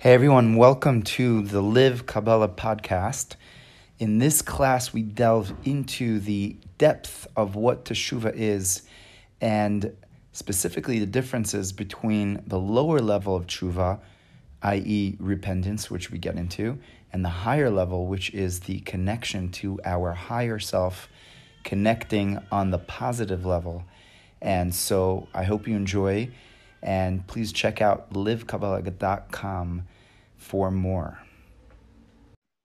Hey everyone, welcome to the Live Kabbalah podcast. In this class, we delve into the depth of what teshuva is and specifically the differences between the lower level of tshuva, i.e., repentance, which we get into, and the higher level, which is the connection to our higher self, connecting on the positive level. And so I hope you enjoy. And please check out livekabbalah.com for more.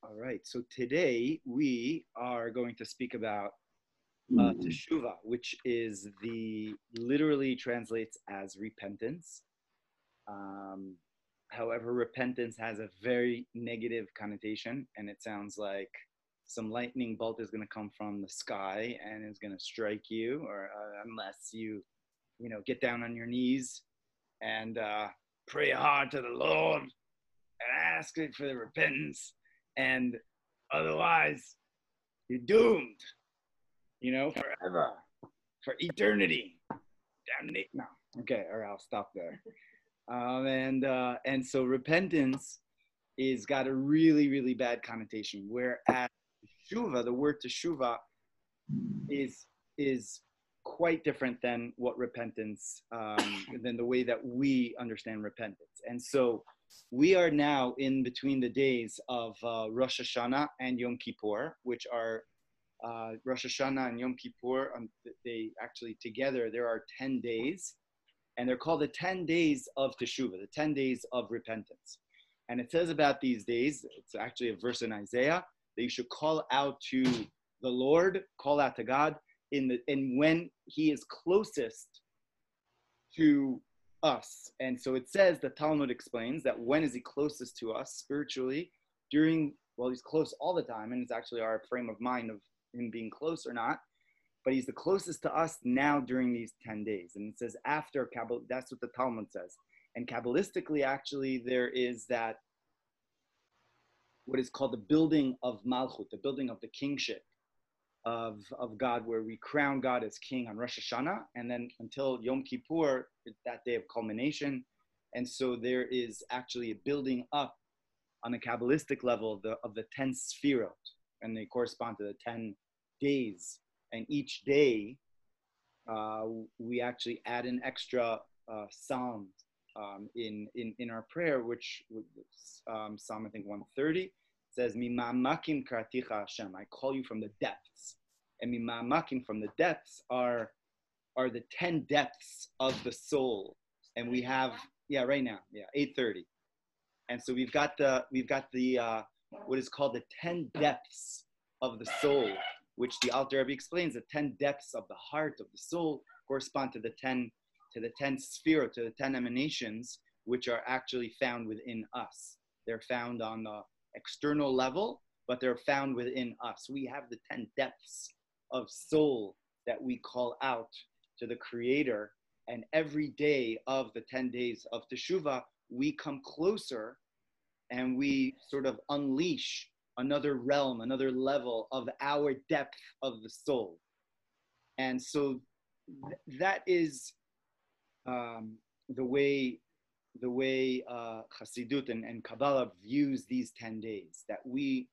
All right. So today we are going to speak about uh, teshuva, which is the literally translates as repentance. Um, however, repentance has a very negative connotation, and it sounds like some lightning bolt is going to come from the sky and is going to strike you, or uh, unless you, you know, get down on your knees and uh, pray hard to the Lord and ask it for the repentance, and otherwise you're doomed, you know, forever, for eternity. Damn it. No, okay, all right, I'll stop there. Um, and uh, and so repentance is got a really really bad connotation. Whereas teshuva, the word to teshuva, is is quite different than what repentance, um, than the way that we understand repentance. And so we are now in between the days of uh, Rosh Hashanah and Yom Kippur, which are uh, Rosh Hashanah and Yom Kippur. Um, they actually together there are ten days, and they're called the ten days of Teshuvah, the ten days of repentance. And it says about these days, it's actually a verse in Isaiah that you should call out to the Lord, call out to God in the and when He is closest to us. And so it says, the Talmud explains that when is he closest to us spiritually? During, well, he's close all the time, and it's actually our frame of mind of him being close or not. But he's the closest to us now during these 10 days. And it says after Kabbalah, that's what the Talmud says. And Kabbalistically, actually, there is that what is called the building of Malchut, the building of the kingship of, of God, where we crown God as king on Rosh Hashanah, and then until Yom Kippur, that day of culmination. And so there is actually a building up on a Kabbalistic level of the, of the 10 sphirot, and they correspond to the 10 days. And each day, uh, we actually add an extra uh, psalm um, in, in, in our prayer, which um, Psalm, I think, 130 says, Mimamakim karaticha Hashem. I call you from the depths. And mimamakim from the depths are, are the 10 depths of the soul. And we have, yeah, right now, yeah, 8.30. And so we've got the, we've got the, uh, what is called the 10 depths of the soul, which the Alter Rebbe explains, the 10 depths of the heart, of the soul, correspond to the 10, to the 10 sphere, to the 10 emanations, which are actually found within us. They're found on the external level, but they're found within us. We have the 10 depths of soul that we call out to the Creator. And every day of the 10 days of Teshuvah, we come closer and we sort of unleash another realm, another level of our depth of the soul. And so th- that is um, the way the way uh, Chassidut and, and Kabbalah views these 10 days, that we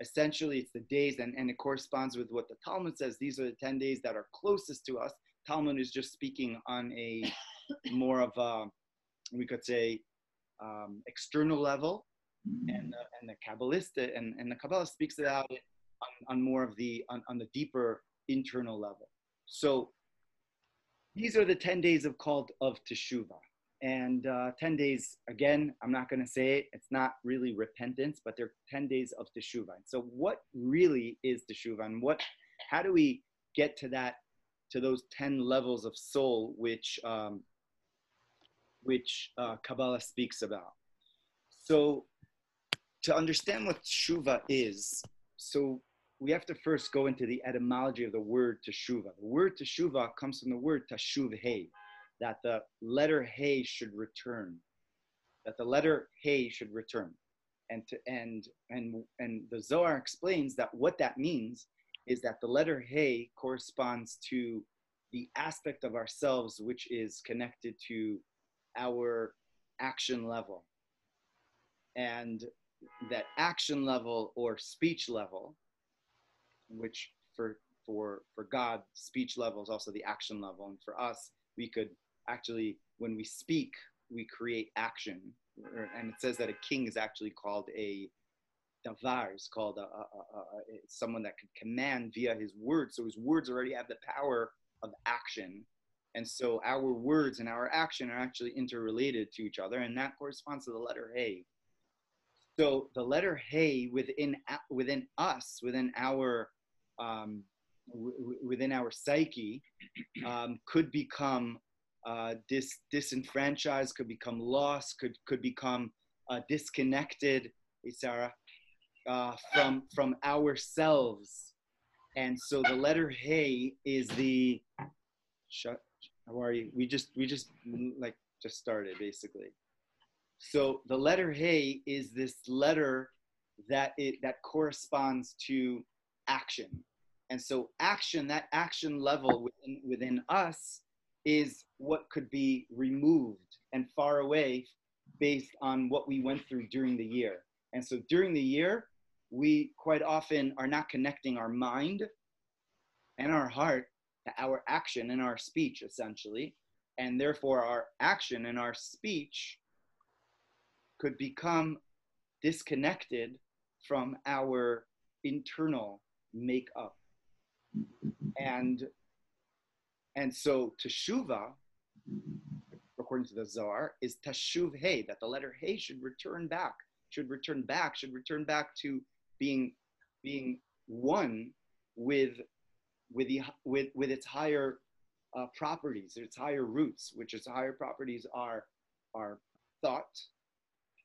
essentially, it's the days, and, and it corresponds with what the Talmud says. These are the 10 days that are closest to us. Talmud is just speaking on a more of a, we could say, um, external level, and, uh, and the Kabbalist and, and the Kabbalah speaks about it on, on more of the, on, on the deeper internal level. So these are the 10 days of called of Teshuvah and uh, 10 days again i'm not going to say it it's not really repentance but they're 10 days of teshuva so what really is teshuva and what how do we get to that to those 10 levels of soul which um, which uh, kabbalah speaks about? So to understand what teshuva is so we have to first go into the etymology of the word teshuva the word teshuva comes from the word tashuv hey that the letter Hey should return, that the letter Hey should return. And, to, and, and, and the Zohar explains that what that means is that the letter Hey corresponds to the aspect of ourselves which is connected to our action level. and that action level or speech level, which for for for God, speech level is also the action level, and for us, we could actually, when we speak, we create action, and it says that a king is actually called a davar, is called a, a, a, someone that can command via his words. So his words already have the power of action, and so our words and our action are actually interrelated to each other, and that corresponds to the letter Hey. So the letter Hey within within us, within our um, w- within our psyche, um, could become uh, dis- disenfranchised, could become lost, could could become uh, disconnected, Sarah, uh, from from ourselves. And so the letter Hey is the shut how are you? We just we just like just started basically. So the letter Hey is this letter that it that corresponds to action. And so action, that action level within within us is what could be removed and far away based on what we went through during the year. And so during the year, we quite often are not connecting our mind and our heart to our action and our speech, essentially. And therefore, our action and our speech could become disconnected from our internal makeup. And and so teshuva, according to the Zohar, is teshuv hey, that the letter hey should return back, should return back, should return back to being being one with with, the, with, with its higher uh, properties, its higher roots, which its higher properties are, are thought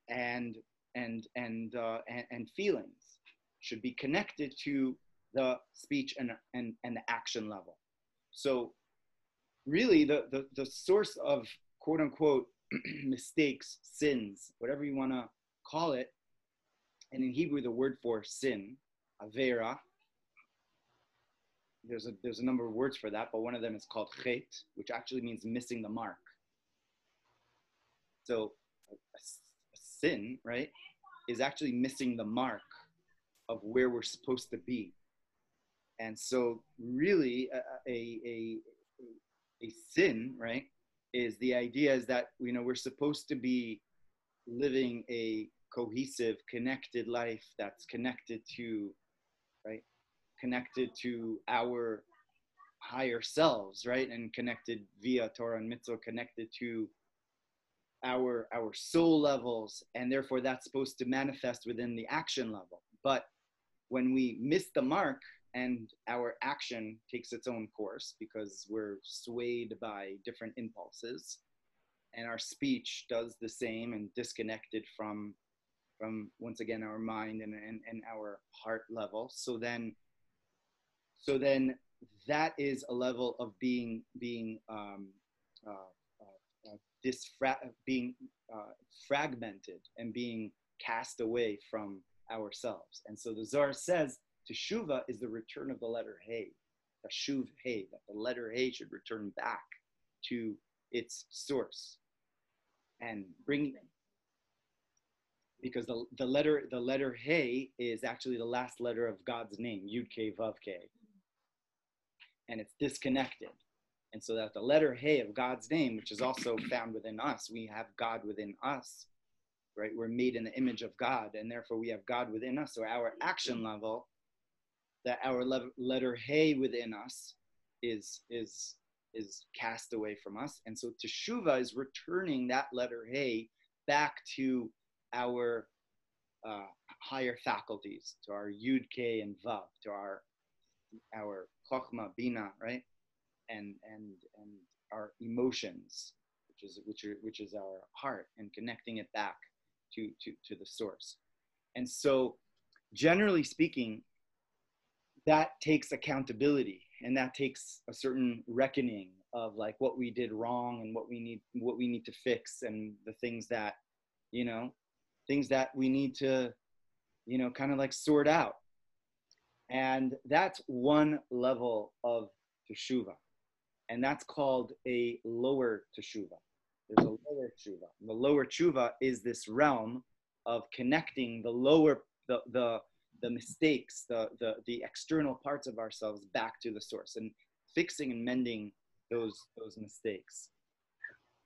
and, and, and, uh, and, and feelings, should be connected to the speech and, and, and the action level. So really the, the, the source of quote unquote mistakes, sins, whatever you want to call it, and in Hebrew the word for sin, avera, there's a there's a number of words for that, but one of them is called chet, which actually means missing the mark. So a, a sin, right, is actually missing the mark of where we're supposed to be. And so, really, a, a, a, a sin, right, is the idea is that you know we're supposed to be living a cohesive, connected life that's connected to, right, connected to our higher selves, right? And connected via Torah and mitzvah, connected to our our soul levels, and therefore that's supposed to manifest within the action level. But when we miss the mark and our action takes its own course because we're swayed by different impulses, and our speech does the same and disconnected from from once again our mind and, and, and our heart level. So then so then that is a level of being being um, uh, uh, disfra- being uh, fragmented and being cast away from ourselves. And so the Zohar says teshuva is the return of the letter hey, teshuv hey, that the letter hey should return back to its source and bring because the, the letter the letter hey is actually the last letter of God's name Yud K Vav K and it's disconnected. And so that the letter Hey of God's name, which is also found within us, we have God within us, right? We're made in the image of God, and therefore we have God within us. So our action level, that our le- letter Hey within us is is is cast away from us. And so teshuva is returning that letter Hey back to our uh, higher faculties, to our Yud K and Vav, to our our chokhmah, bina, right? And and and our emotions, which is which are, which is our heart, and connecting it back to to to the source. And so, generally speaking, that takes accountability, and that takes a certain reckoning of like what we did wrong and what we need what we need to fix, and the things that you know, things that we need to you know kind of like sort out and that's one level of teshuva. And that's called a lower teshuva. There's a lower teshuva. The lower teshuva is this realm of connecting the lower the the the mistakes, the, the the external parts of ourselves back to the source and fixing and mending those those mistakes.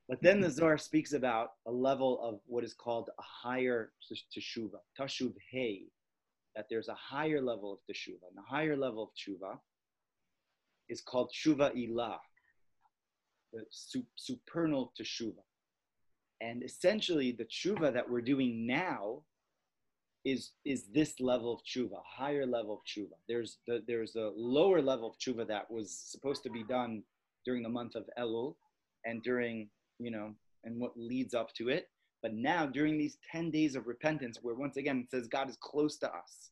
But then the Zohar speaks about a level of what is called a higher teshuva, tashuv hey, that there's a higher level of teshuva. And the higher level of teshuva is called teshuva ilah, the supernal teshuva. And essentially, the tshuva that we're doing now is is this level of tshuva, higher level of tshuva. There's the, there's a lower level of tshuva that was supposed to be done during the month of Elul and during you know and what leads up to it. But now during these ten days of repentance, where once again it says God is close to us,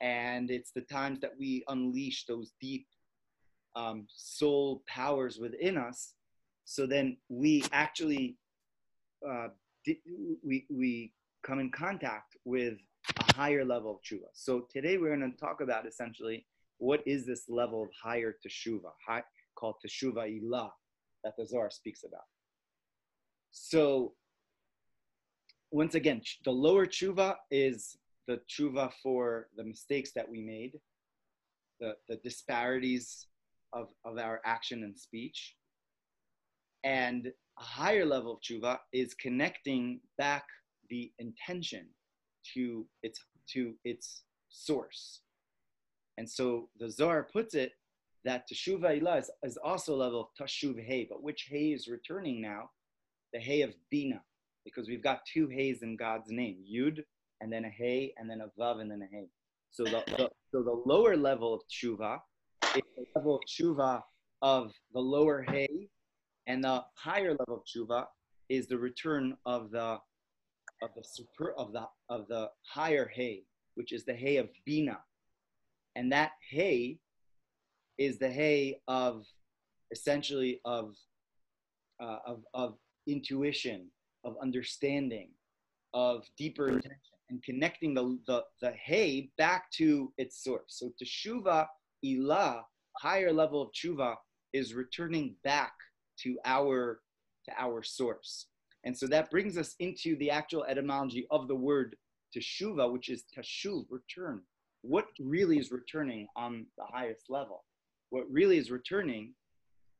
and it's the times that we unleash those deep um, soul powers within us. So then we actually uh, we, we come in contact with a higher level of tshuva. So today we're going to talk about essentially what is this level of higher teshuva, high, called teshuva ilah, that the Zohar speaks about. So once again, the lower tshuva is the tshuva for the mistakes that we made, the, the disparities of, of our action and speech. And a higher level of tshuva is connecting back the intention to its to its source. And so the Zohar puts it that teshuva ilah is, is also a level of tashuv hey, but which hey is returning now? The hey of bina, because we've got two heys in God's name, yud, and then a hey, and then a vav, and then a hey. So the, the so the lower level of tshuva is the level of tshuva of the lower hey and the higher level of tshuva is the return of the of the super of the of the higher hay, which is the hay of bina, and that hay is the hay of essentially of uh, of of intuition, of understanding, of deeper intention, and connecting the the, the hay back to its source. So teshuva ilah, higher level of tshuva, is returning back to our to our source. And so that brings us into the actual etymology of the word teshuva, which is teshuv, return. What really is returning on the highest level? What really is returning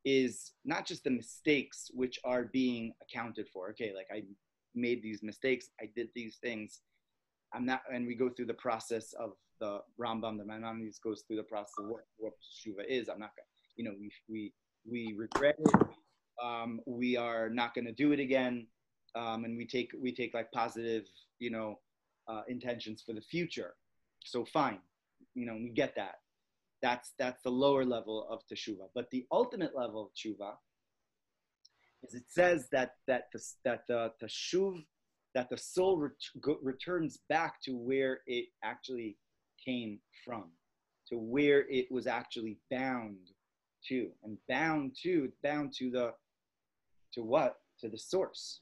is not just the mistakes which are being accounted for. Okay, like I made these mistakes, I did these things. I'm not, and we go through the process of the Rambam, the Maimonides goes through the process of what, what teshuva is. I'm not gonna, you know, we we we regret it, um, we are not going to do it again um, and we take we take like positive you know uh, intentions for the future. So fine you know we get that. That's that's the lower level of teshuva. But the ultimate level of teshuva is it says that that the, that the teshuv that the soul ret- returns back to where it actually came from to where it was actually bound to and bound to bound to the to what? To the source.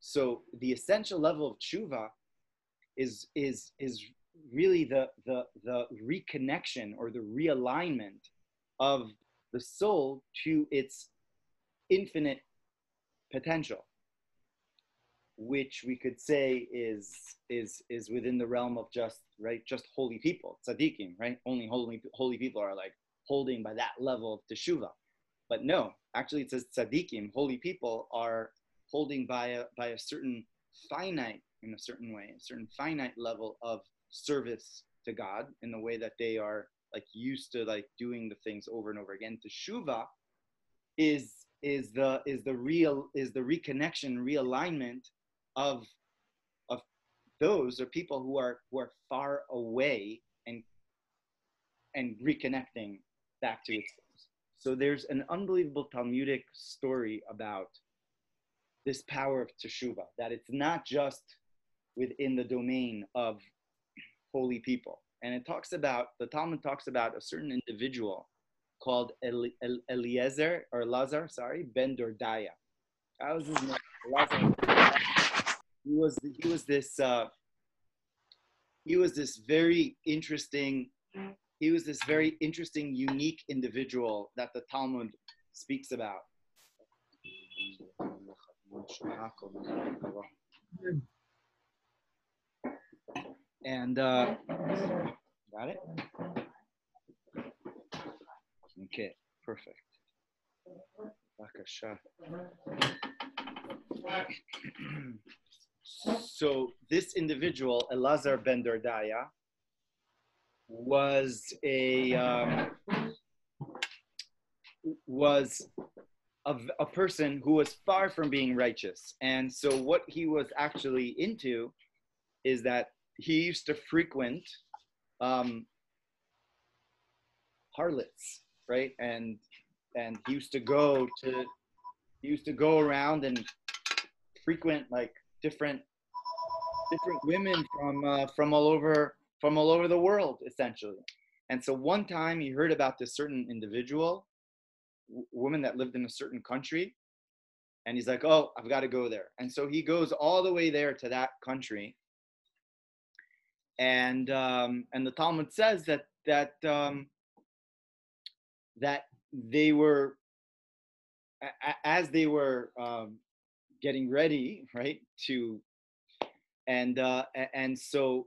So the essential level of tshuva is is is really the the the reconnection or the realignment of the soul to its infinite potential which we could say is is is within the realm of just right just holy people tzaddikim right only holy holy people are like holding by that level of teshuva but no, actually it says tzaddikim, holy people, are holding by a, by a certain finite, in a certain way, a certain finite level of service to God in the way that they are like used to like doing the things over and over again. Teshuva is is the is the real is the reconnection, realignment of of those or people who are who are far away and and reconnecting back to its so there's an unbelievable Talmudic story about this power of teshuva, that it's not just within the domain of holy people. And it talks about, the Talmud talks about a certain individual called Eliezer, or Lazar, sorry, Ben Dordaya. That was his name, Lazar. He was, he was this, uh, he was this very interesting he was this very interesting, unique individual that the Talmud speaks about. And uh, got it? Okay, perfect. So this individual, Elazar ben Dordaya, was a um, was a, a person who was far from being righteous, and so what he was actually into is that he used to frequent um, harlots, right? And and he used to go to he used to go around and frequent like different different women from uh, from all over from all over the world essentially. And so one time he heard about this certain individual w- woman that lived in a certain country and he's like oh i've got to go there. And so he goes all the way there to that country. And um, and the talmud says that that um, that they were a- as they were um, getting ready right to and uh, and so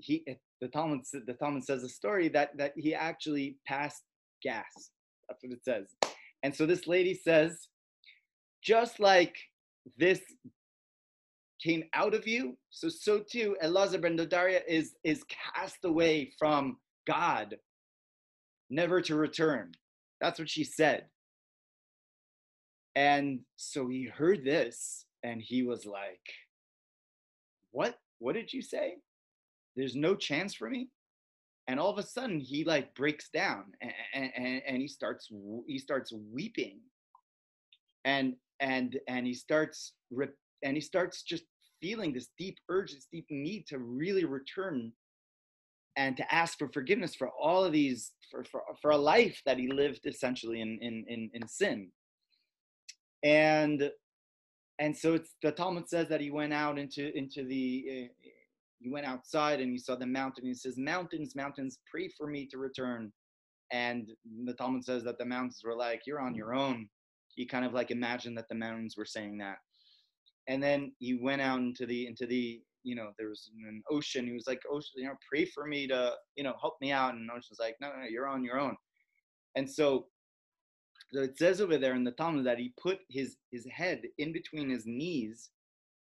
he eh, the Talmud the Talmud says a story that that he actually passed gas. That's what it says. And so this lady says, just like this came out of you, so so too Elazar ben Dordaya is is cast away from God, never to return. That's what she said. And so he heard this and he was like, What? What did you say? There's no chance for me? And all of a sudden he like breaks down and, and, and he starts he starts weeping. And and and he starts and he starts just feeling this deep urge, this deep need to really return and to ask for forgiveness for all of these for, for, for a life that he lived essentially in, in, in, in sin and and so it's the Talmud says that he went out into into the uh, he went outside and he saw the mountain. He says, "Mountains, mountains, pray for me to return." And the Talmud says that the mountains were like, "You're on your own." He kind of like imagined that the mountains were saying that. And then he went out into the into the you know there was an ocean. He was like, "Ocean, you know, pray for me to you know help me out." And ocean's like, "No, no, no, you're on your own." And so so it says over there in the Talmud that he put his his head in between his knees,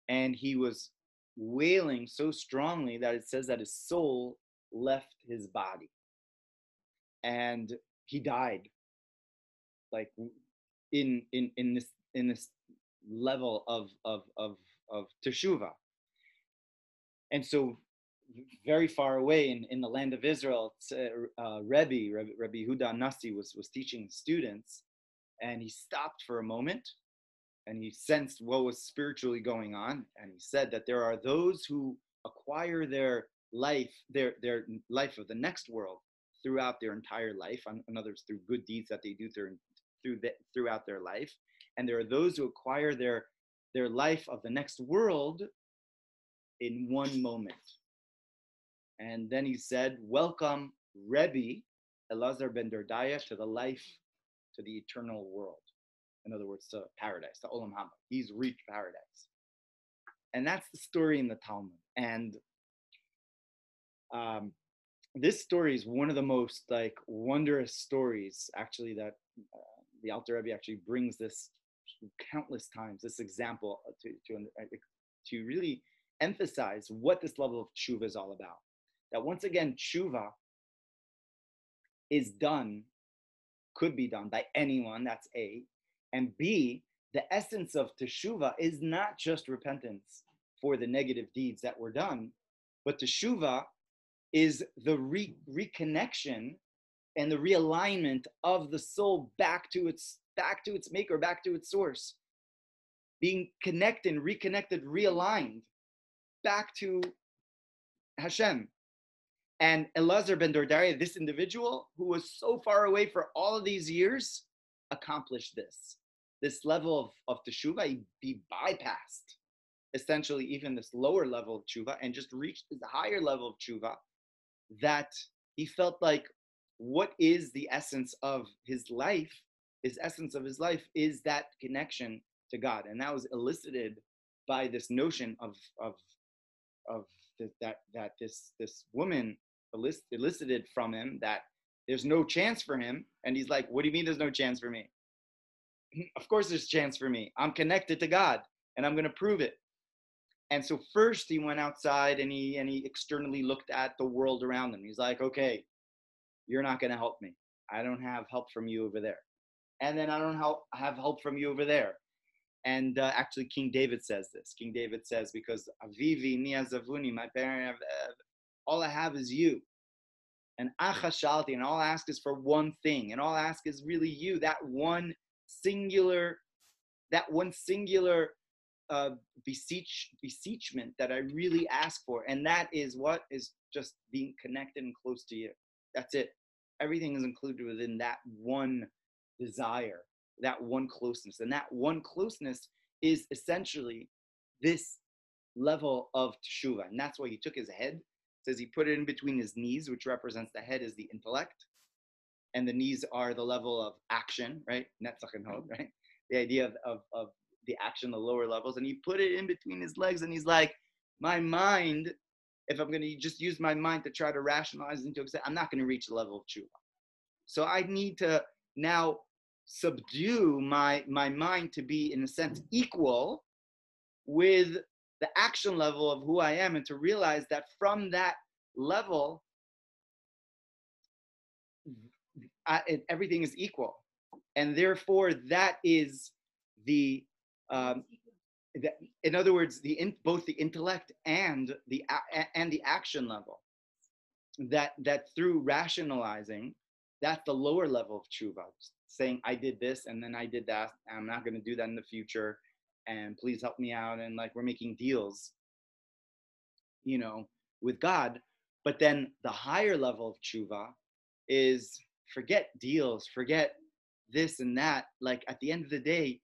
and he was wailing so strongly that it says that his soul left his body, and he died. Like in in in this in this level of of of of teshuva. And so very far away in, in the land of Israel, uh, uh, Rebbe, Rebbe, Rebbe Yehuda Nasi was, was teaching students, and he stopped for a moment and he sensed what was spiritually going on. And he said that there are those who acquire their life, their, their life of the next world throughout their entire life, in others through good deeds that they do through, through the, throughout their life. And there are those who acquire their, their life of the next world in one moment. And then he said, Welcome, Rebbe Elazar ben Dordaya, to the life, to the eternal world. In other words, to paradise, to Olam Haba. He's reached paradise. And that's the story in the Talmud. And um, this story is one of the most like wondrous stories, actually, that uh, the Alter Rebbe actually brings this countless times, this example to, to, to really emphasize what this level of tshuva is all about that once again, tshuva is done, could be done by anyone, that's A. And B, the essence of teshuva is not just repentance for the negative deeds that were done, but teshuva is the re- reconnection and the realignment of the soul back to its back to its maker, back to its source. Being connected, reconnected, realigned back to Hashem. And Elazar ben Dordaya, this individual who was so far away for all of these years, accomplished this. This level of, of teshuva, he, he bypassed essentially even this lower level of tshuva and just reached this higher level of tshuva that he felt like what is the essence of his life, his essence of his life is that connection to God. And that was elicited by this notion of, of, of that that, that this this woman elicited from him that there's no chance for him and he's like what do you mean there's no chance for me of course there's chance for me. I'm connected to god and i'm going to prove it. And so first he went outside and he and he externally looked at the world around him. He's like okay you're not going to help me. I don't have help from you over there. And then i don't help have help from you over there. And uh, actually king david says this. King david says because avivi zavuni my parent all i have is you. And achashalti and all i ask is for one thing and all i ask is really you that one singular that one singular uh, beseech beseechment that I really ask for, and that is what is just being connected and close to you. That's it. Everything is included within that one desire, that one closeness, and that one closeness is essentially this level of teshuva, and that's why he took his head. Says he put it in between his knees, which represents the head is the intellect, and the knees are the level of action, right? Netzach and hod, right? The idea of, of, of the action, the lower levels, and he put it in between his legs, and he's like, my mind, if I'm going to just use my mind to try to rationalize into accept, I'm not going to reach the level of tshuva. So I need to now subdue my my mind to be, in a sense, equal with the action level of who I am, and to realize that from that level, Everything is equal, and therefore that is the um, in other words, the in, both the intellect and the and the action level. That that through rationalizing, that's the lower level of tshuva. Saying I did this and then I did that. I'm not going to do that in the future, and please help me out. And like we're making deals, you know, with God. But then the higher level of tshuva is forget deals, forget this and that. Like at the end of the day,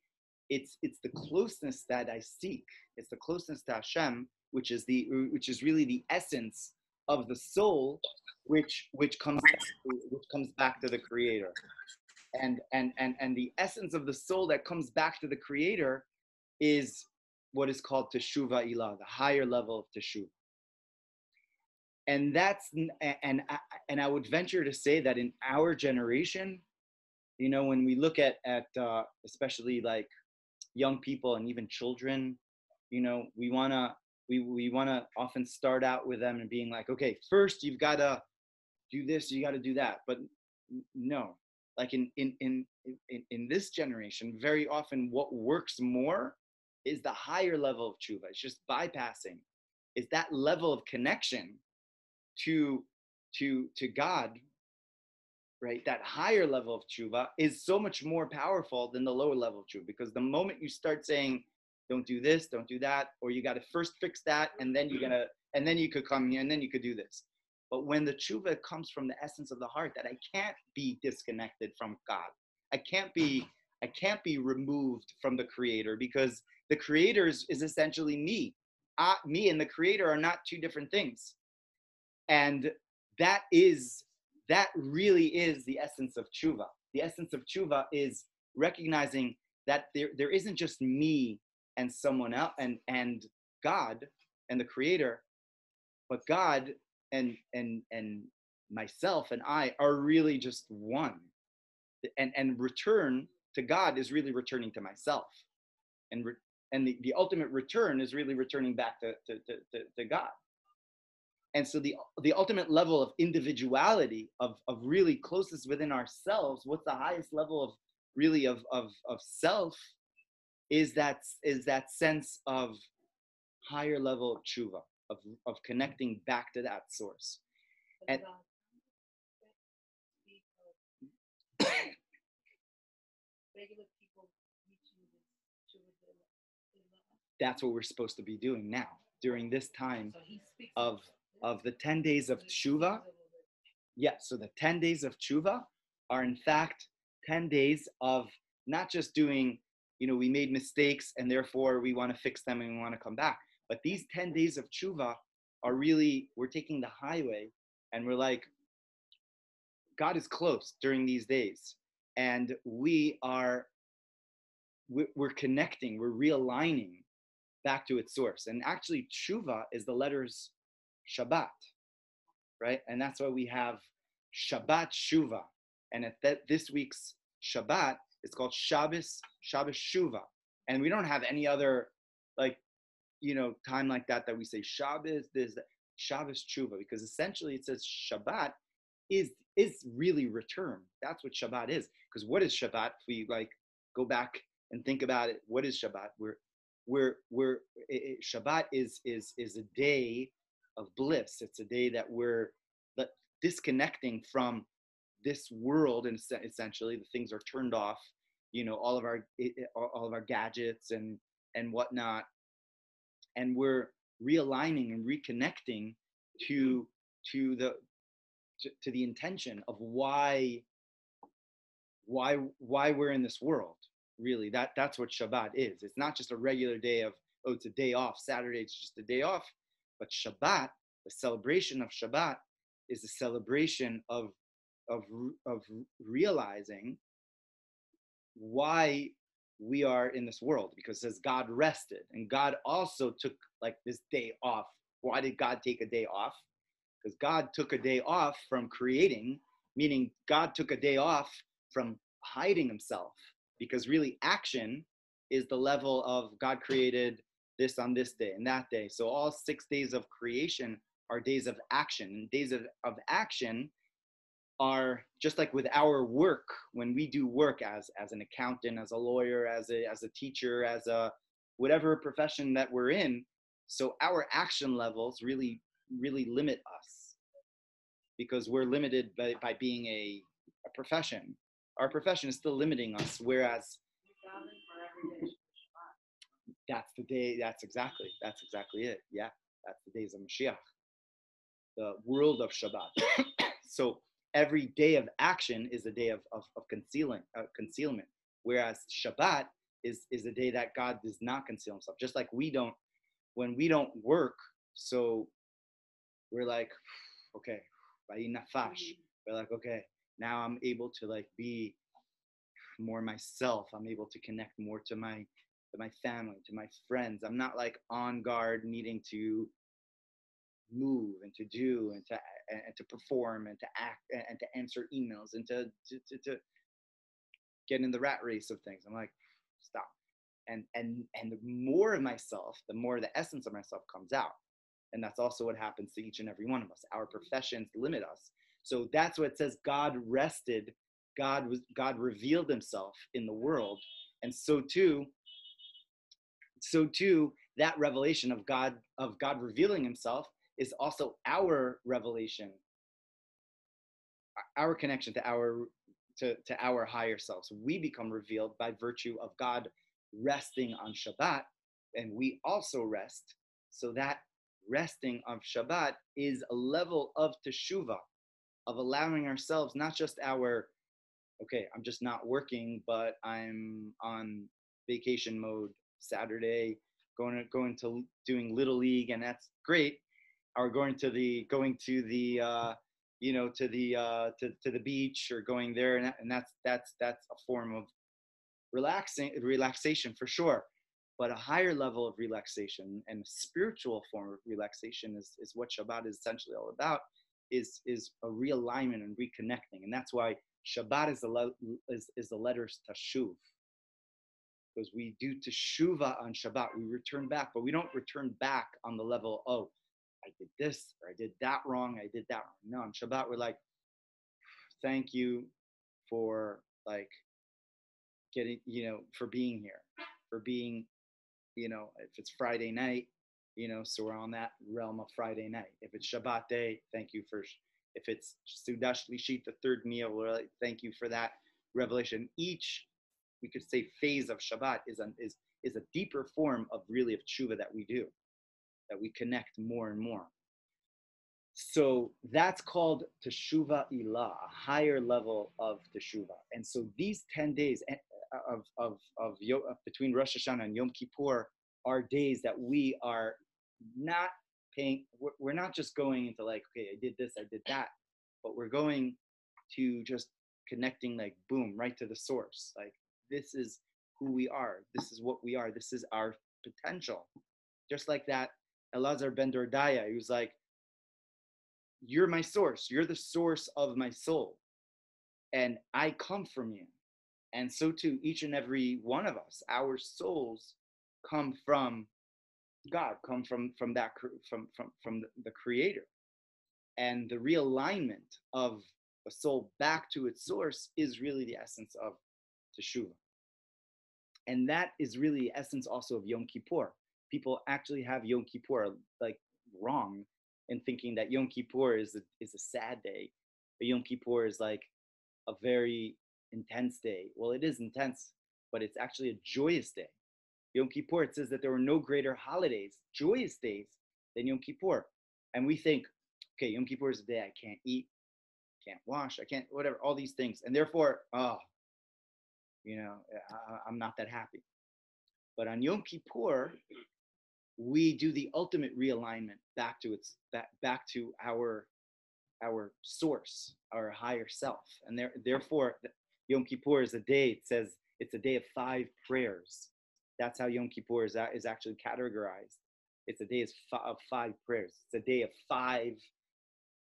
it's it's the closeness that I seek. It's the closeness to Hashem, which is the which is really the essence of the soul, which which comes which comes back to the Creator, and and and and the essence of the soul that comes back to the Creator is what is called teshuva ilah, the higher level of teshuva. And that's and and I would venture to say that in our generation, you know, when we look at at uh, especially like young people and even children you know we want to we, we want to often start out with them and being like okay first you've got to do this you got to do that. But no. Like in, in in in in this generation very often what works more is the higher level of tshuva. It's just bypassing. Is that level of connection to to to god right, that higher level of tshuva is so much more powerful than the lower level of tshuva. Because the moment you start saying, don't do this, don't do that, or you got to first fix that, and then you're mm-hmm. gonna, and then you could come here, and then you could do this. But when the tshuva comes from the essence of the heart, that I can't be disconnected from God, I can't be, I can't be removed from the Creator because the Creator is, is essentially me. I, me and the Creator are not two different things, and that is that really is the essence of tshuva. The essence of tshuva is recognizing that there, there isn't just me and someone else and, and God and the creator, but God and, and, and myself and I are really just one. And, and return to God is really returning to myself. And, re, and the, the ultimate return is really returning back to, to, to, to God and so the the ultimate level of individuality of of really closest within ourselves what's the highest level of really of of of self is that is that sense of higher level of tshuva of of connecting back to that source. And that's what we're supposed to be doing now during this time of of the 10 days of tshuva. Yeah, so the 10 days of tshuva are in fact 10 days of not just doing, you know, we made mistakes and therefore we want to fix them and we want to come back. But these 10 days of tshuva are really, we're taking the highway and we're like, God is close during these days. And we are, we're connecting, we're realigning back to its source. And actually, tshuva is the letters Shabbat, right? And that's why we have Shabbat Shuva. And at this week's Shabbat, it's called Shabbos, Shabbos Shuva. And we don't have any other, like, you know, time like that that we say Shabbos, this, Shabbos Shuva, because essentially it says Shabbat is is really return. That's what Shabbat is. Because what is Shabbat? If we like go back and think about it, what is Shabbat? We're we're we're it, Shabbat is is is a day of bliss. It's a day that we're disconnecting from this world, and essentially the things are turned off. You know, all of our all of our gadgets and and whatnot, and we're realigning and reconnecting to to the to, the intention of why why why we're in this world really that that's what shabbat is it's not just a regular day of oh it's a day off saturday it's just a day off but shabbat the celebration of shabbat is a celebration of of of realizing why we are in this world. Because says god rested and god also took like this day off why did god take a day off? Because god took a day off from creating meaning god took a day off from hiding himself. Because really action is the level of God created this on this day and that day. So all six days of creation are days of action. And days of, of action are just like with our work, when we do work as, as an accountant, as a lawyer, as a, as a teacher, as a whatever profession that we're in. So our action levels really, really limit us because we're limited by, by being a, a profession our profession is still limiting us. Whereas that's the day, that's exactly, that's exactly it. Yeah, that's the days of Mashiach, the world of Shabbat. so every day of action is a day of, of, of concealing, uh, concealment. Whereas Shabbat is, is a day that God does not conceal himself. Just like we don't, when we don't work, so we're like, okay, nafash. we're like, okay, now i'm able to like be more myself i'm able to connect more to my to my family to my friends. I'm not like on guard needing to move and to do and to and to perform and to act and to answer emails and to to, to, to get in the rat race of things. I'm like stop. And and and the more of myself the more the essence of myself comes out. And that's also what happens to each and every one of us. Our professions limit us. So that's what it says God rested. God was God revealed himself in the world. And so too, so too, that revelation of God, of God revealing himself is also our revelation, our connection to our to, to our higher selves we become revealed by virtue of God resting on Shabbat, and we also rest. So that resting of Shabbat is a level of teshuvah of allowing ourselves not just our okay i'm just not working but i'm on vacation mode saturday going to going to doing little league and that's great. Or going to the going to the uh you know to the uh to, to the beach or going there and, that, and that's that's that's a form of relaxing relaxation for sure. But a higher level of relaxation and spiritual form of relaxation is, is what Shabbat is essentially all about is is a realignment and reconnecting, and that's why Shabbat is the le- is, is the letters Tashuv, because we do Teshuva on Shabbat. We return back, but we don't return back on the level. Oh, I did this or I did that wrong. I did that wrong. No, on Shabbat we're like, thank you for like getting you know for being here, for being you know if it's Friday night you know, so we're on that realm of Friday night. If it's Shabbat day, thank you for, if it's Seudah Shlishit, the third meal, we're like, thank you for that revelation. Each, we could say, phase of Shabbat is, an, is, is a deeper form of really of tshuva that we do, that we connect more and more. So that's called teshuva ilah, a higher level of teshuva. And so these 10 days eh, of, of, of, of between Rosh Hashanah and Yom Kippur are days that we are not paying we're not just going into like okay i did this i did that but we're going to just connecting like boom right to the source like this is who we are this is what we are this is our potential just like that elazar ben dordaya he was like you're my source. You're the source of my soul. And I come from you. And so too, each and every one of us, our souls come from God, come from from that from from from the, the creator. And the realignment of a soul back to its source is really the essence of teshuvah. And that is really essence also of Yom Kippur. People actually have Yom Kippur like wrong in thinking that Yom Kippur is a, is a sad day. But Yom Kippur is like a very intense day. Well, it is intense, but it's actually a joyous day. Yom Kippur, it says that there were no greater holidays, joyous days than Yom Kippur. And we think, okay, Yom Kippur is a day I can't eat, can't wash, I can't, whatever, all these things. And therefore, oh, you know, I, am not that happy. But on Yom Kippur, we do the ultimate realignment back to its back, back to our our source, our higher self. And there, therefore, Yom Kippur is a day, it says it's a day of five prayers. That's how Yom Kippur is, is actually categorized. It's a day of five prayers. It's a day of five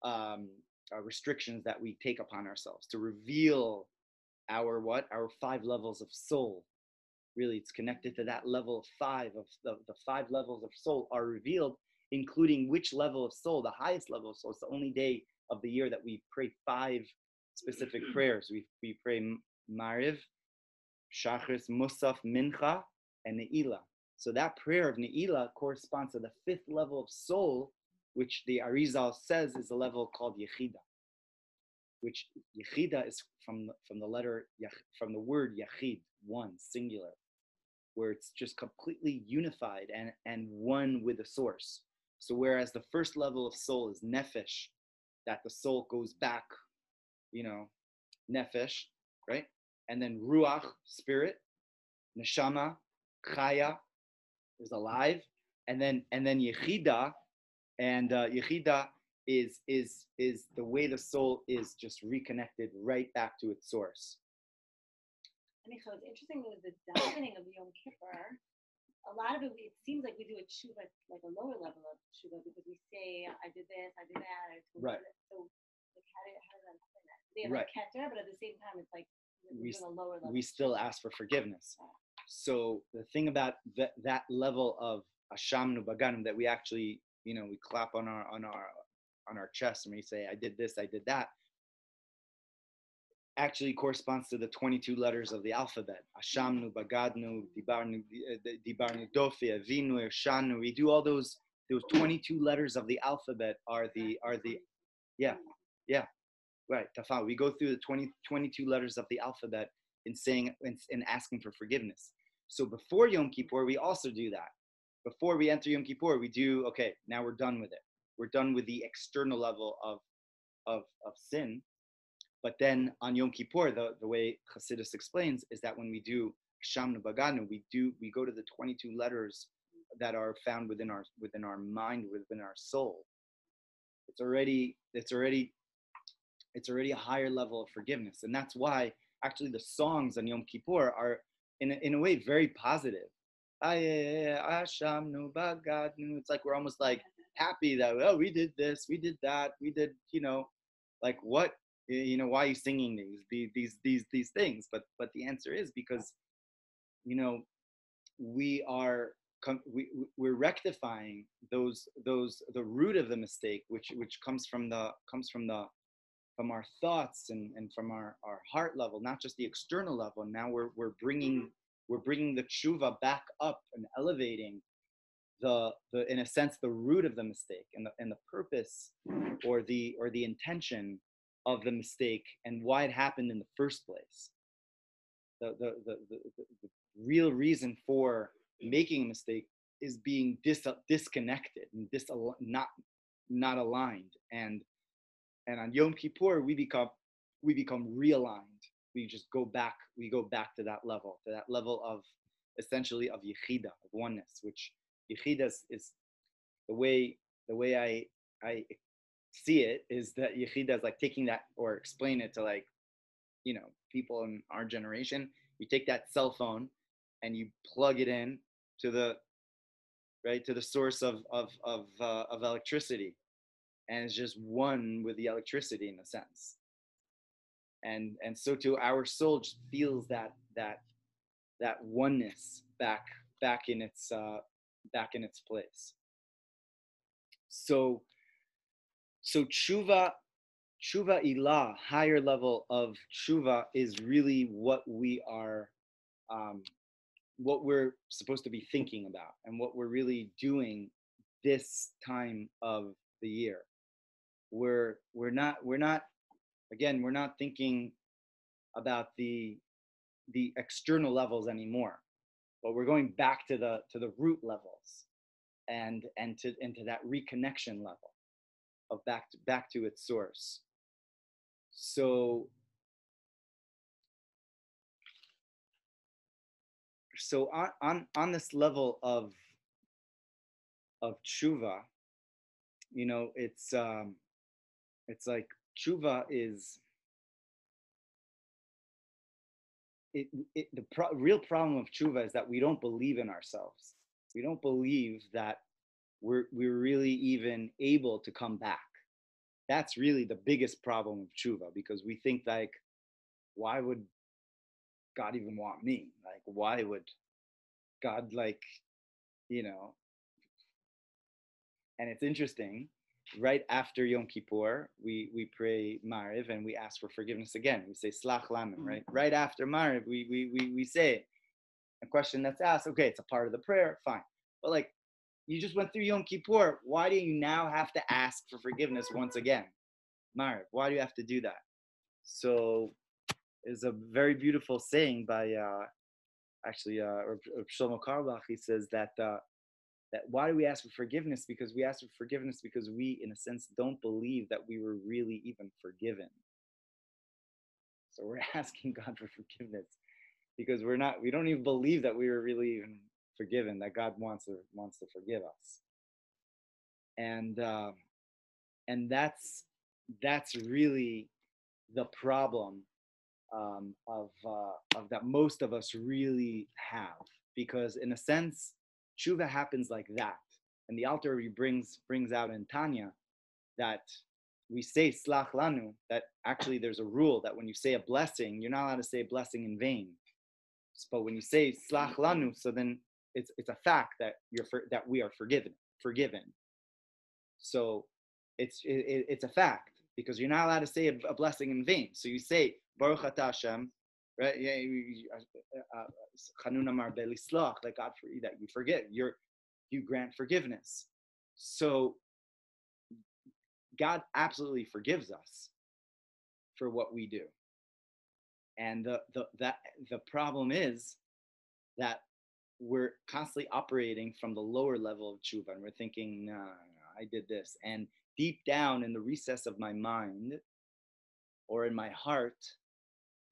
um, uh, restrictions that we take upon ourselves to reveal our what? Our five levels of soul. Really, it's connected to that level of five of the, the five levels of soul are revealed, including which level of soul, the highest level of soul. It's the only day of the year that we pray five specific prayers. We, we pray Mariv, Shachris, Musaf, Mincha, and Ne'ilah. So that prayer of Ne'ilah corresponds to the fifth level of soul, which the Arizal says is a level called Yechida, which Yechida is from, from the letter, from the word Yachid, one, singular, where it's just completely unified and, and one with the source. So whereas the first level of soul is Nefesh, that the soul goes back, you know, nefesh, right? And then ruach, spirit, neshama, chaya, is alive, and then and then yechida, and uh, yechida is is is the way the soul is just reconnected right back to its source. Michael, it's interesting with the davening of the Yom Kippur. A lot of it, it seems like we do a tshuva, like a lower level of tshuva, because we say, "I did this, I did that." I right. So like how, do, how does that? They have right. like keter, but at the same time, it's like we, we still ask for forgiveness. So the thing about that that level of ashamnu bagadnu that we actually, you know, we clap on our on our on our chest and we say, "I did this, I did that." Actually corresponds to the 22 letters of the alphabet. Ashamnu, Bagadnu, Dibarnu, eh, Dibarnu, Dofi, Avinu, Shanu. We do all those those 22 letters of the alphabet are the are the yeah yeah, right. Tafal. We go through the 20, 22 letters of the alphabet in saying and asking for forgiveness. So before Yom Kippur, we also do that. Before we enter Yom Kippur, we do okay. Now we're done with it. We're done with the external level of of of sin. But then on Yom Kippur, the, the way Chassidus explains is that when we do Shamnu Baganu, we do we go to the 22 letters that are found within our within our mind, within our soul. It's already it's already it's already a higher level of forgiveness. And that's why actually the songs on Yom Kippur are in a, in a way very positive. Ah, it's like we're almost like happy that oh we did this, we did that, we did you know, like what you know why are you singing these these these these things? But but the answer is because you know we are we, we're rectifying those those the root of the mistake which which comes from the comes from the from our thoughts and, and from our, our heart level, not just the external level. Now we're, we're bringing mm-hmm. we're bringing the tshuva back up and elevating the, the in a sense the root of the mistake and the, and the purpose or the or the intention of the mistake and why it happened in the first place. The, the, the, the, the real reason for making a mistake is being dis- disconnected and dis- not not aligned and and on Yom Kippur we become we become realigned. We just go back. We go back to that level, to that level of essentially of yechida, of oneness, which yechida is the way the way I I see it is that yechida is like taking that or explain it to like you know people in our generation. You take that cell phone and you plug it in to the right to the source of of of, uh, of electricity and it's just one with the electricity in a sense. And and so too our soul just feels that that that oneness back back in its uh, back in its place. So so tshuva tshuva ilah, higher level of tshuva, is really what we are, um, what we're supposed to be thinking about, and what we're really doing this time of the year. We're we're not we're not again we're not thinking about the the external levels anymore, but we're going back to the to the root levels, and and to into that reconnection level of back to back to its source. So so on on on this level of of tshuva, you know, it's um it's like tshuva is it, it the pro- real problem of tshuva is that we don't believe in ourselves. We don't believe that we're we're really even able to come back. That's really the biggest problem of tshuva because we think like why would god even want me? Like why would god like you know? And it's interesting right after yom kippur we we pray mariv and we ask for forgiveness again we say slach lanu right right after mariv we we we, we say it a question that's asked okay it's a part of the prayer fine but like you just went through Yom Kippur. Why do you now have to ask for forgiveness once again? Mariv, why do you have to do that? So there's a very beautiful saying by uh, actually uh, Shlomo Carlebach. He says that uh, that why do we ask for forgiveness? Because we ask for forgiveness because we, in a sense, don't believe that we were really even forgiven. So we're asking God for forgiveness because we're not. We don't even believe that we were really even forgiven, that God wants to wants to forgive us. And uh, and that's that's really the problem um, of uh, of that most of us really have, because in a sense, tshuva happens like that, and the Alter brings brings out in Tanya that we say slach lanu that actually there's a rule that when you say a blessing you're not allowed to say a blessing in vain. But when you say slach lanu so then it's it's a fact that you're for, that we are forgiven forgiven. So it's it, it's a fact because you're not allowed to say a, a blessing in vain. So you say baruch Hashem, right? Yeah uh, uh, chanun amar belisloch like god for that you forgive you're you grant forgiveness. So god absolutely forgives us for what we do. And the, the that the problem is that we're constantly operating from the lower level of tshuva and we're thinking, no, I did this. And deep down in the recess of my mind or in my heart,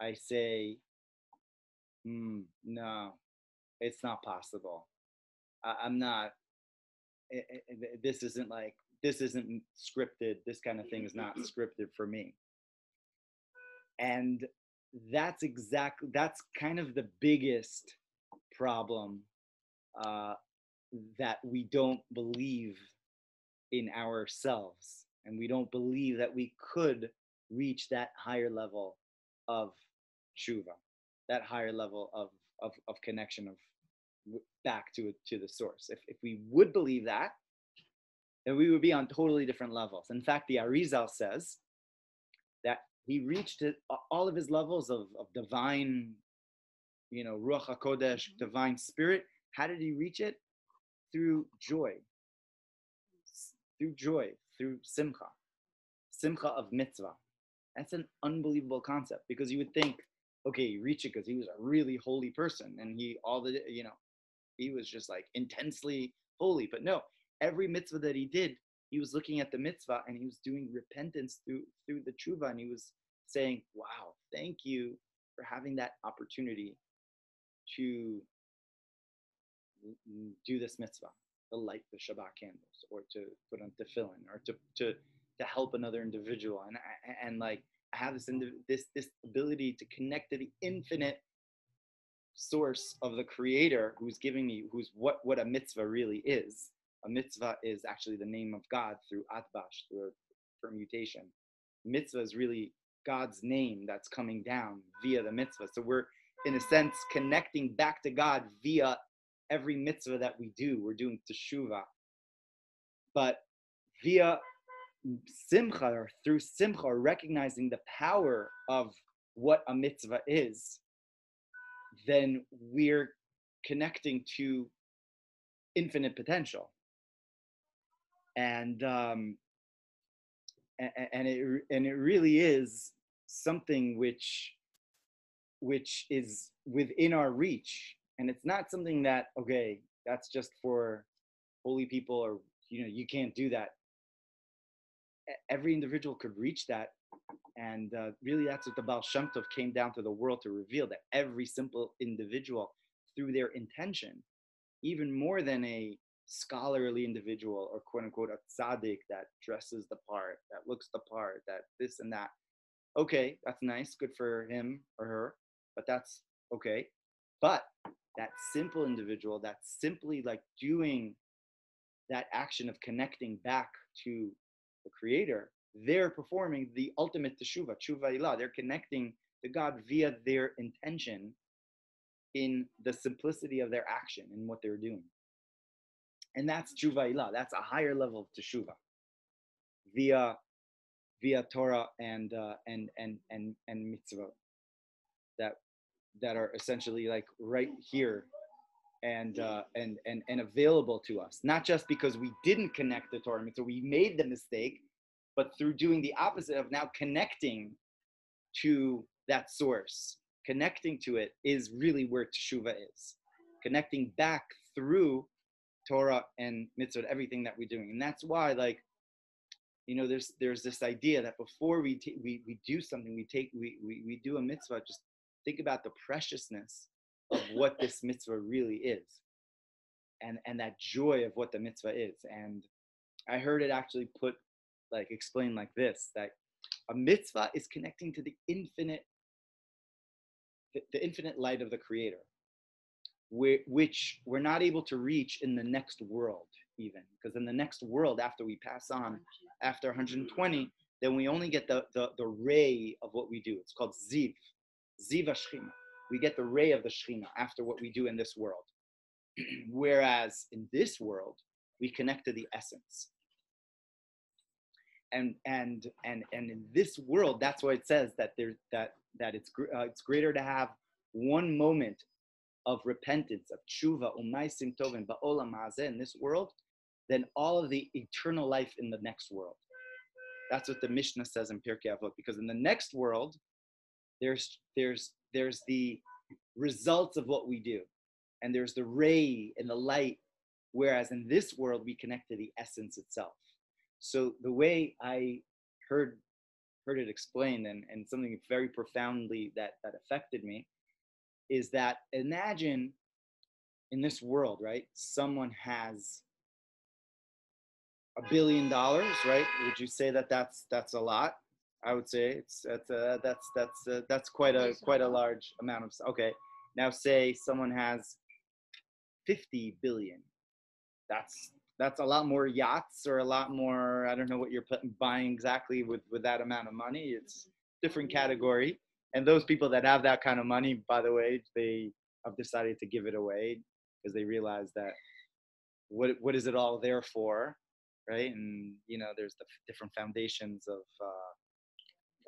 I say, mm, no, it's not possible. I, am not, it, it, this isn't like, this isn't scripted. This kind of thing is not scripted for me. And that's exactly, that's kind of the biggest problem uh, that we don't believe in ourselves and we don't believe that we could reach that higher level of shuva, that higher level of, of, of connection of back to to the source. If, if we would believe that, then we would be on totally different levels. In fact, the Arizal says that he reached all of his levels of, of divine you know, Ruach HaKodesh, mm-hmm. divine spirit. How did he reach it? Through joy. Through joy, through simcha. Simcha of mitzvah. That's an unbelievable concept because you would think, okay, you reach it because he was a really holy person and he, all the, you know, he was just like intensely holy. But no, every mitzvah that he did, he was looking at the mitzvah and he was doing repentance through through the tshuva and he was saying, "Wow, thank you for having that opportunity to do this mitzvah, to light the Shabbat candles, or to put on tefillin, or to to to help another individual, and and like I have this this this ability to connect to the infinite source of the Creator, who's giving me, who's what what a mitzvah really is, A mitzvah is actually the name of God through atbash, through permutation. Mitzvah is really God's name that's coming down via the mitzvah. So we're, in a sense, connecting back to God via every mitzvah that we do. We're doing teshuvah. But via simcha or through simcha, or recognizing the power of what a mitzvah is, then we're connecting to infinite potential. And um, and it and it really is something which which is within our reach and it's not something that okay that's just for holy people or you know you can't do that every individual could reach that and uh, really that's what the Baal Shem Tov came down to the world to reveal that every simple individual through their intention even more than a scholarly individual or quote unquote a tzaddik that dresses the part, that looks the part, that this and that. Okay, that's nice, good for him or her, but that's okay. But that simple individual that's simply like doing that action of connecting back to the creator, they're performing the ultimate teshuva, teshuva ilah. They're connecting to God via their intention in the simplicity of their action and what they're doing. And that's tshuva ilah. That's a higher level of teshuva via via Torah and uh, and and and and mitzvah that that are essentially like right here and uh, and and and available to us. Not just because we didn't connect the Torah mitzvah, we made the mistake, but through doing the opposite of now connecting to that source, connecting to it is really where teshuva is. Connecting back through Torah and mitzvah, everything that we're doing. And that's why, like, you know, there's there's this idea that before we t- we we do something, we take we, we we do a mitzvah. Just think about the preciousness of what this mitzvah really is, and and that joy of what the mitzvah is. And I heard it actually put like explained like this: that a mitzvah is connecting to the infinite, the, the infinite light of the Creator which we're not able to reach in the next world even because in the next world after we pass on after 120 then we only get the, the, the ray of what we do it's called ziv ziv. We get the ray of the Shechina after what we do in this world whereas in this world we connect to the essence and and and and in this world that's why it says that there's that that it's uh, it's greater to have one moment of repentance, of tshuva, umaisim tovim, ba'olam hazeh in this world, than all of the eternal life in the next world. That's what the Mishnah says in Pirkei Avot. Because in the next world, there's there's there's the results of what we do, and there's the ray and the light. Whereas in this world, we connect to the essence itself. So the way I heard heard it explained, and, and something very profoundly that that affected me, is that imagine in this world, right? Someone has a billion dollars, right? Would you say that that's that's a lot? I would say it's that's uh, that's that's uh, that's quite a quite a large amount of. Okay, now say someone has fifty billion. That's that's a lot more yachts or a lot more. I don't know what you're buying exactly with with that amount of money. It's different category and those people that have that kind of money, by the way, they have decided to give it away because they realize that what what is it all there for, right? And you know, there's the different foundations of uh,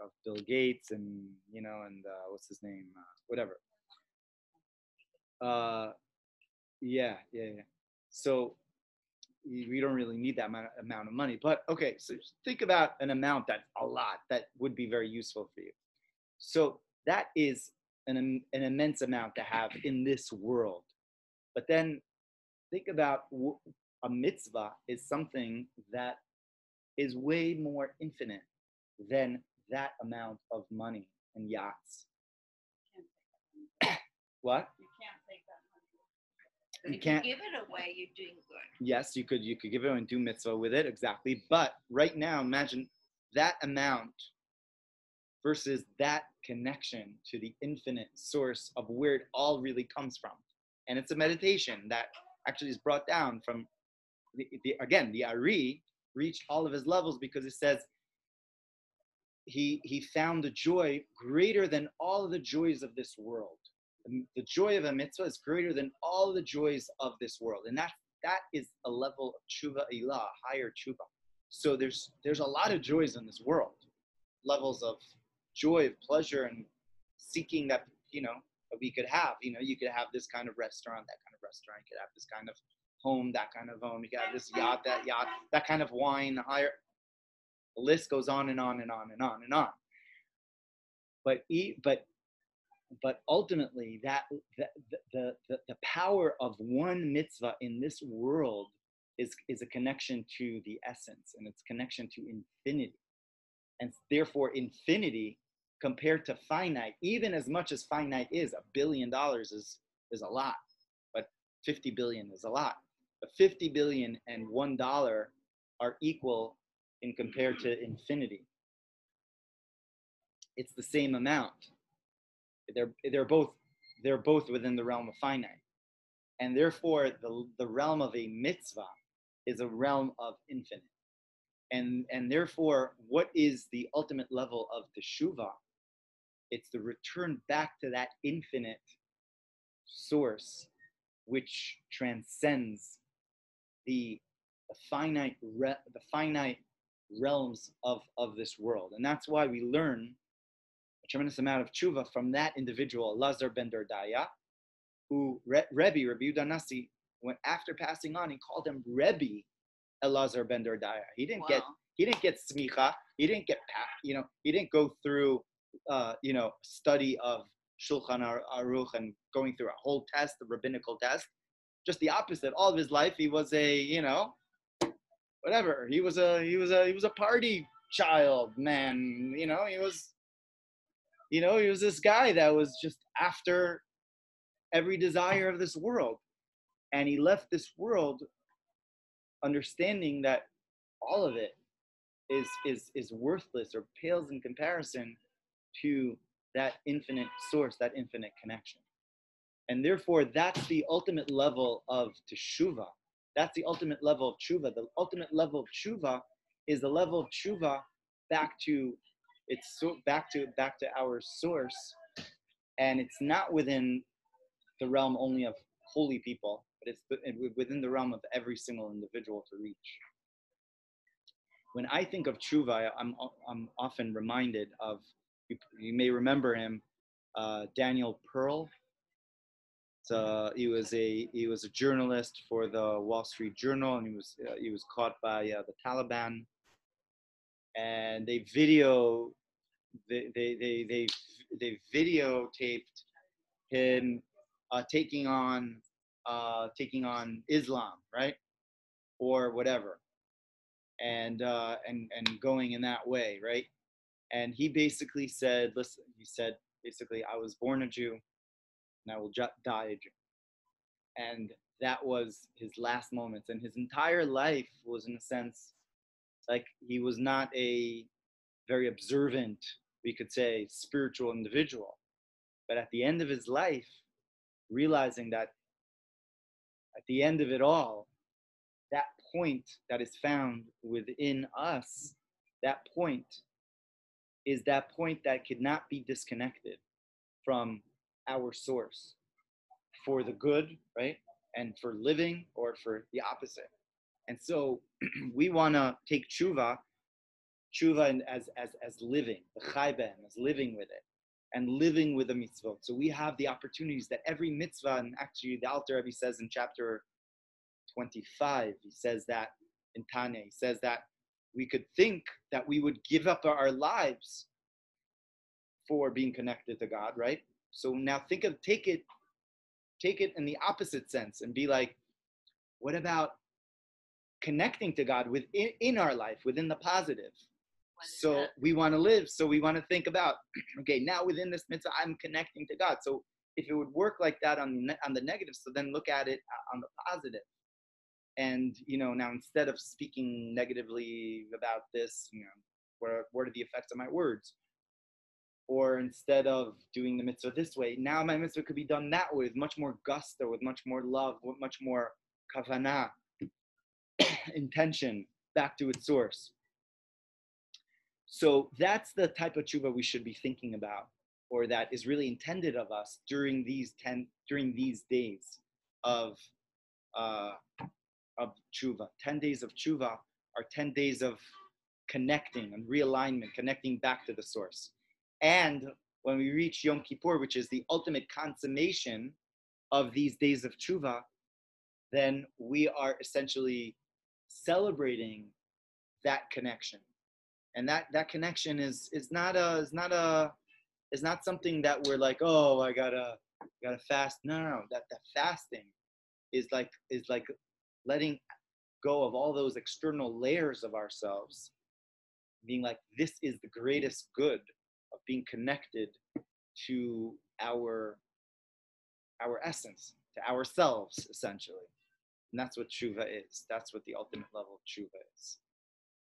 of Bill Gates and you know, and uh, what's his name, uh, whatever. Uh, yeah, yeah, yeah. So we don't really need that amount, amount of money. But okay, so think about an amount that's a lot that would be very useful for you. So that is an, an immense amount to have in this world. But then think about a mitzvah is something that is way more infinite than that amount of money and yachts. what? You can't take that money. You can't- you give it away, you're doing good. Yes, you could you could give it away and do mitzvah with it exactly. But right now, imagine that amount versus that connection to the infinite source of where it all really comes from. And it's a meditation that actually is brought down from the, the, again, the Ari reached all of his levels because it says he, he found the joy greater than all the joys of this world. Um, the joy of a mitzvah is greater than all the joys of this world. And that, that is a level of tshuva ilah, higher tshuva. So there's, there's a lot of joys in this world, levels of joy, of pleasure, and seeking that, you know, that we could have. You know, you could have this kind of restaurant, that kind of restaurant. You could have this kind of home, that kind of home. You could have this yacht, that yacht, that kind of wine, higher. The list goes on and on and on and on and on. But e- but but ultimately, that the, the, the, the power of one mitzvah in this world is, is a connection to the essence and it's connection to infinity. And therefore, infinity compared to finite, even as much as finite is, a billion dollars is, is a lot, but 50 billion is a lot. But 50 billion and one dollar are equal in compared to infinity. It's the same amount. They're, they're, both, they're both within the realm of finite. And therefore, the, the realm of a mitzvah is a realm of infinite. And, and therefore, what is the ultimate level of teshuva? It's the return back to that infinite source which transcends the, the finite re, the finite realms of, of this world. And that's why we learn a tremendous amount of tshuva from that individual, Elazar ben Dordaya, who Re- Rebbe, Rabbi Nasi, when after passing on, he called him Rebbe Elazar ben Dordaya. He didn't wow. get he didn't get smicha. He didn't get you know he didn't go through uh, you know study of Shulchan Aruch and going through a whole test, the rabbinical test. Just the opposite. All of his life, he was a you know whatever. He was a he was a he was a party child man. You know he was you know he was this guy that was just after every desire of this world and he left this world understanding that all of it is is is worthless or pales in comparison to that infinite source that infinite connection and therefore that's the ultimate level of teshuva that's the ultimate level of tshuva the ultimate level of tshuva is the level of tshuva back to it's so back to back to our source and it's not within the realm only of holy people but it's within the realm of every single individual to reach. When I think of Tshuva, I'm, I'm often reminded of, you, you may remember him, uh, Daniel Pearl. So he was a he was a journalist for the Wall Street Journal, and he was uh, he was caught by uh, the Taliban, and they video they they they they, they videotaped him uh, taking on uh, taking on Islam, right, or whatever, and uh, and and going in that way, right? And he basically said, listen, he said basically, I was born a Jew, and I will die and that was his last moments, and his entire life was in a sense like he was not a very observant, we could say, spiritual individual. But at the end of his life, realizing that at the end of it all, that point that is found within us, that point is that point that could not be disconnected from our source for the good, right? And for living or for the opposite. And so we want to take tshuva, tshuva as, as, as living, the chayben, as living with it and living with the mitzvot. So we have the opportunities that every mitzvah, and actually the Alter Rebbe says in chapter 25, he says that in Tanya, he says that we could think that we would give up our lives for being connected to God, right? So now think of take it, take it in the opposite sense and be like, what about connecting to God within in our life, within the positive? so that? we want to live so we want to think about okay now within this mitzvah i'm connecting to god so if it would work like that on the, on the negative so then look at it uh, on the positive. positive and you know now instead of speaking negatively about this you know what are, what are the effects of my words or instead of doing the mitzvah this way now my mitzvah could be done that way with much more gusto with much more love with much more kavanah intention back to its source. So that's the type of tshuva we should be thinking about, or that is really intended of us during these ten during these days of uh, of tshuva. Ten days of tshuva are ten days of connecting and realignment, connecting back to the source. And when we reach Yom Kippur, which is the ultimate consummation of these days of tshuva, then we are essentially celebrating that connection. And that, that connection is, is not a is not a is not something that we're like, oh, I gotta gotta fast. No, no, no. That that fasting is like is like letting go of all those external layers of ourselves, being like, this is the greatest good of being connected to our our essence, to ourselves, essentially. And that's what tshuva is. That's what the ultimate level of tshuva is.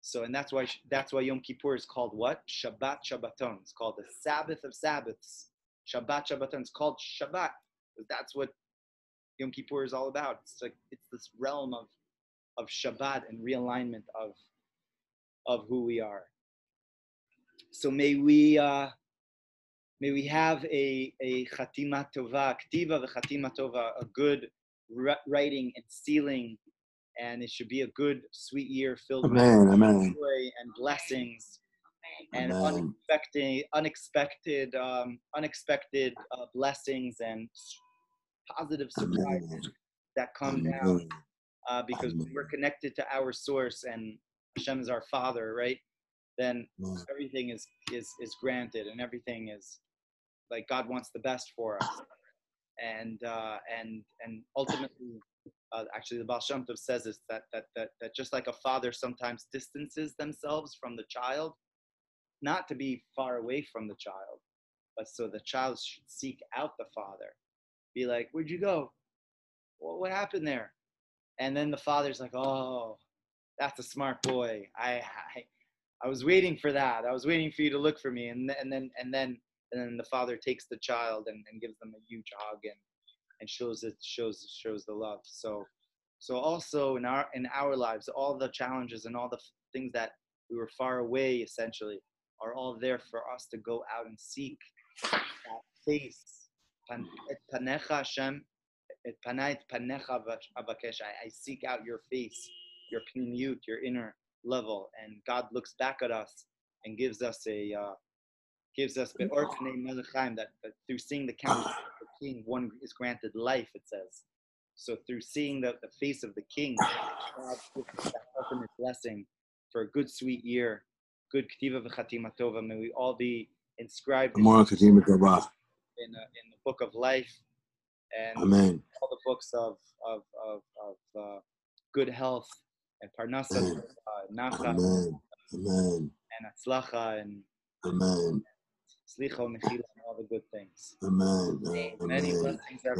So, and that's why that's why Yom Kippur is called what? Shabbat Shabbaton. It's called the Sabbath of Sabbaths. Shabbat Shabbaton. It's called Shabbat that's what Yom Kippur is all about. It's like it's this realm of of Shabbat and realignment of of who we are. So may we uh, may we have a a chatima tova, ktiva v'chatima tova, a good writing and sealing, and it should be a good, sweet year filled amen, with amen. joy and blessings and Amen. unexpected, unexpected, um, unexpected uh, blessings and positive surprises that come down uh, because we're connected to our source and Hashem is our Father, right? Then Amen. everything is is is granted and everything is like God wants the best for us, and uh, and and ultimately. Uh, actually, the Baal Shem Tov says this that, that that that just like a father sometimes distances themselves from the child, not to be far away from the child, but so the child should seek out the father. Be like, where'd you go? What, what happened there? And then the father's like, oh, that's a smart boy. I, I, I was waiting for that. I was waiting for you to look for me. And, and then, and then, and then the father takes the child and, and gives them a huge hug and, and shows it, shows, shows the love. So, so also in our, in our lives, all the challenges and all the f- things that we were far away essentially are all there for us to go out and seek that face. I, seek out your face, your pnimiyut, your inner level, and God looks back at us and gives us a uh, gives us melech that, that through seeing the countenance of the king, one is granted life. It says. So through seeing the, the face of the king, God gives us that ultimate blessing for a good sweet year, good ktiva v'chatima tova. May we all be inscribed in, Gmar Chatima Tova. in, uh, in the book of life and Amen. all the books of of of, of uh, good health and parnasa, Amen. uh, nacha, Amen. Amen. and atzlacha and Amen. slicha and mechila and all the good things. Amen. Many blessings.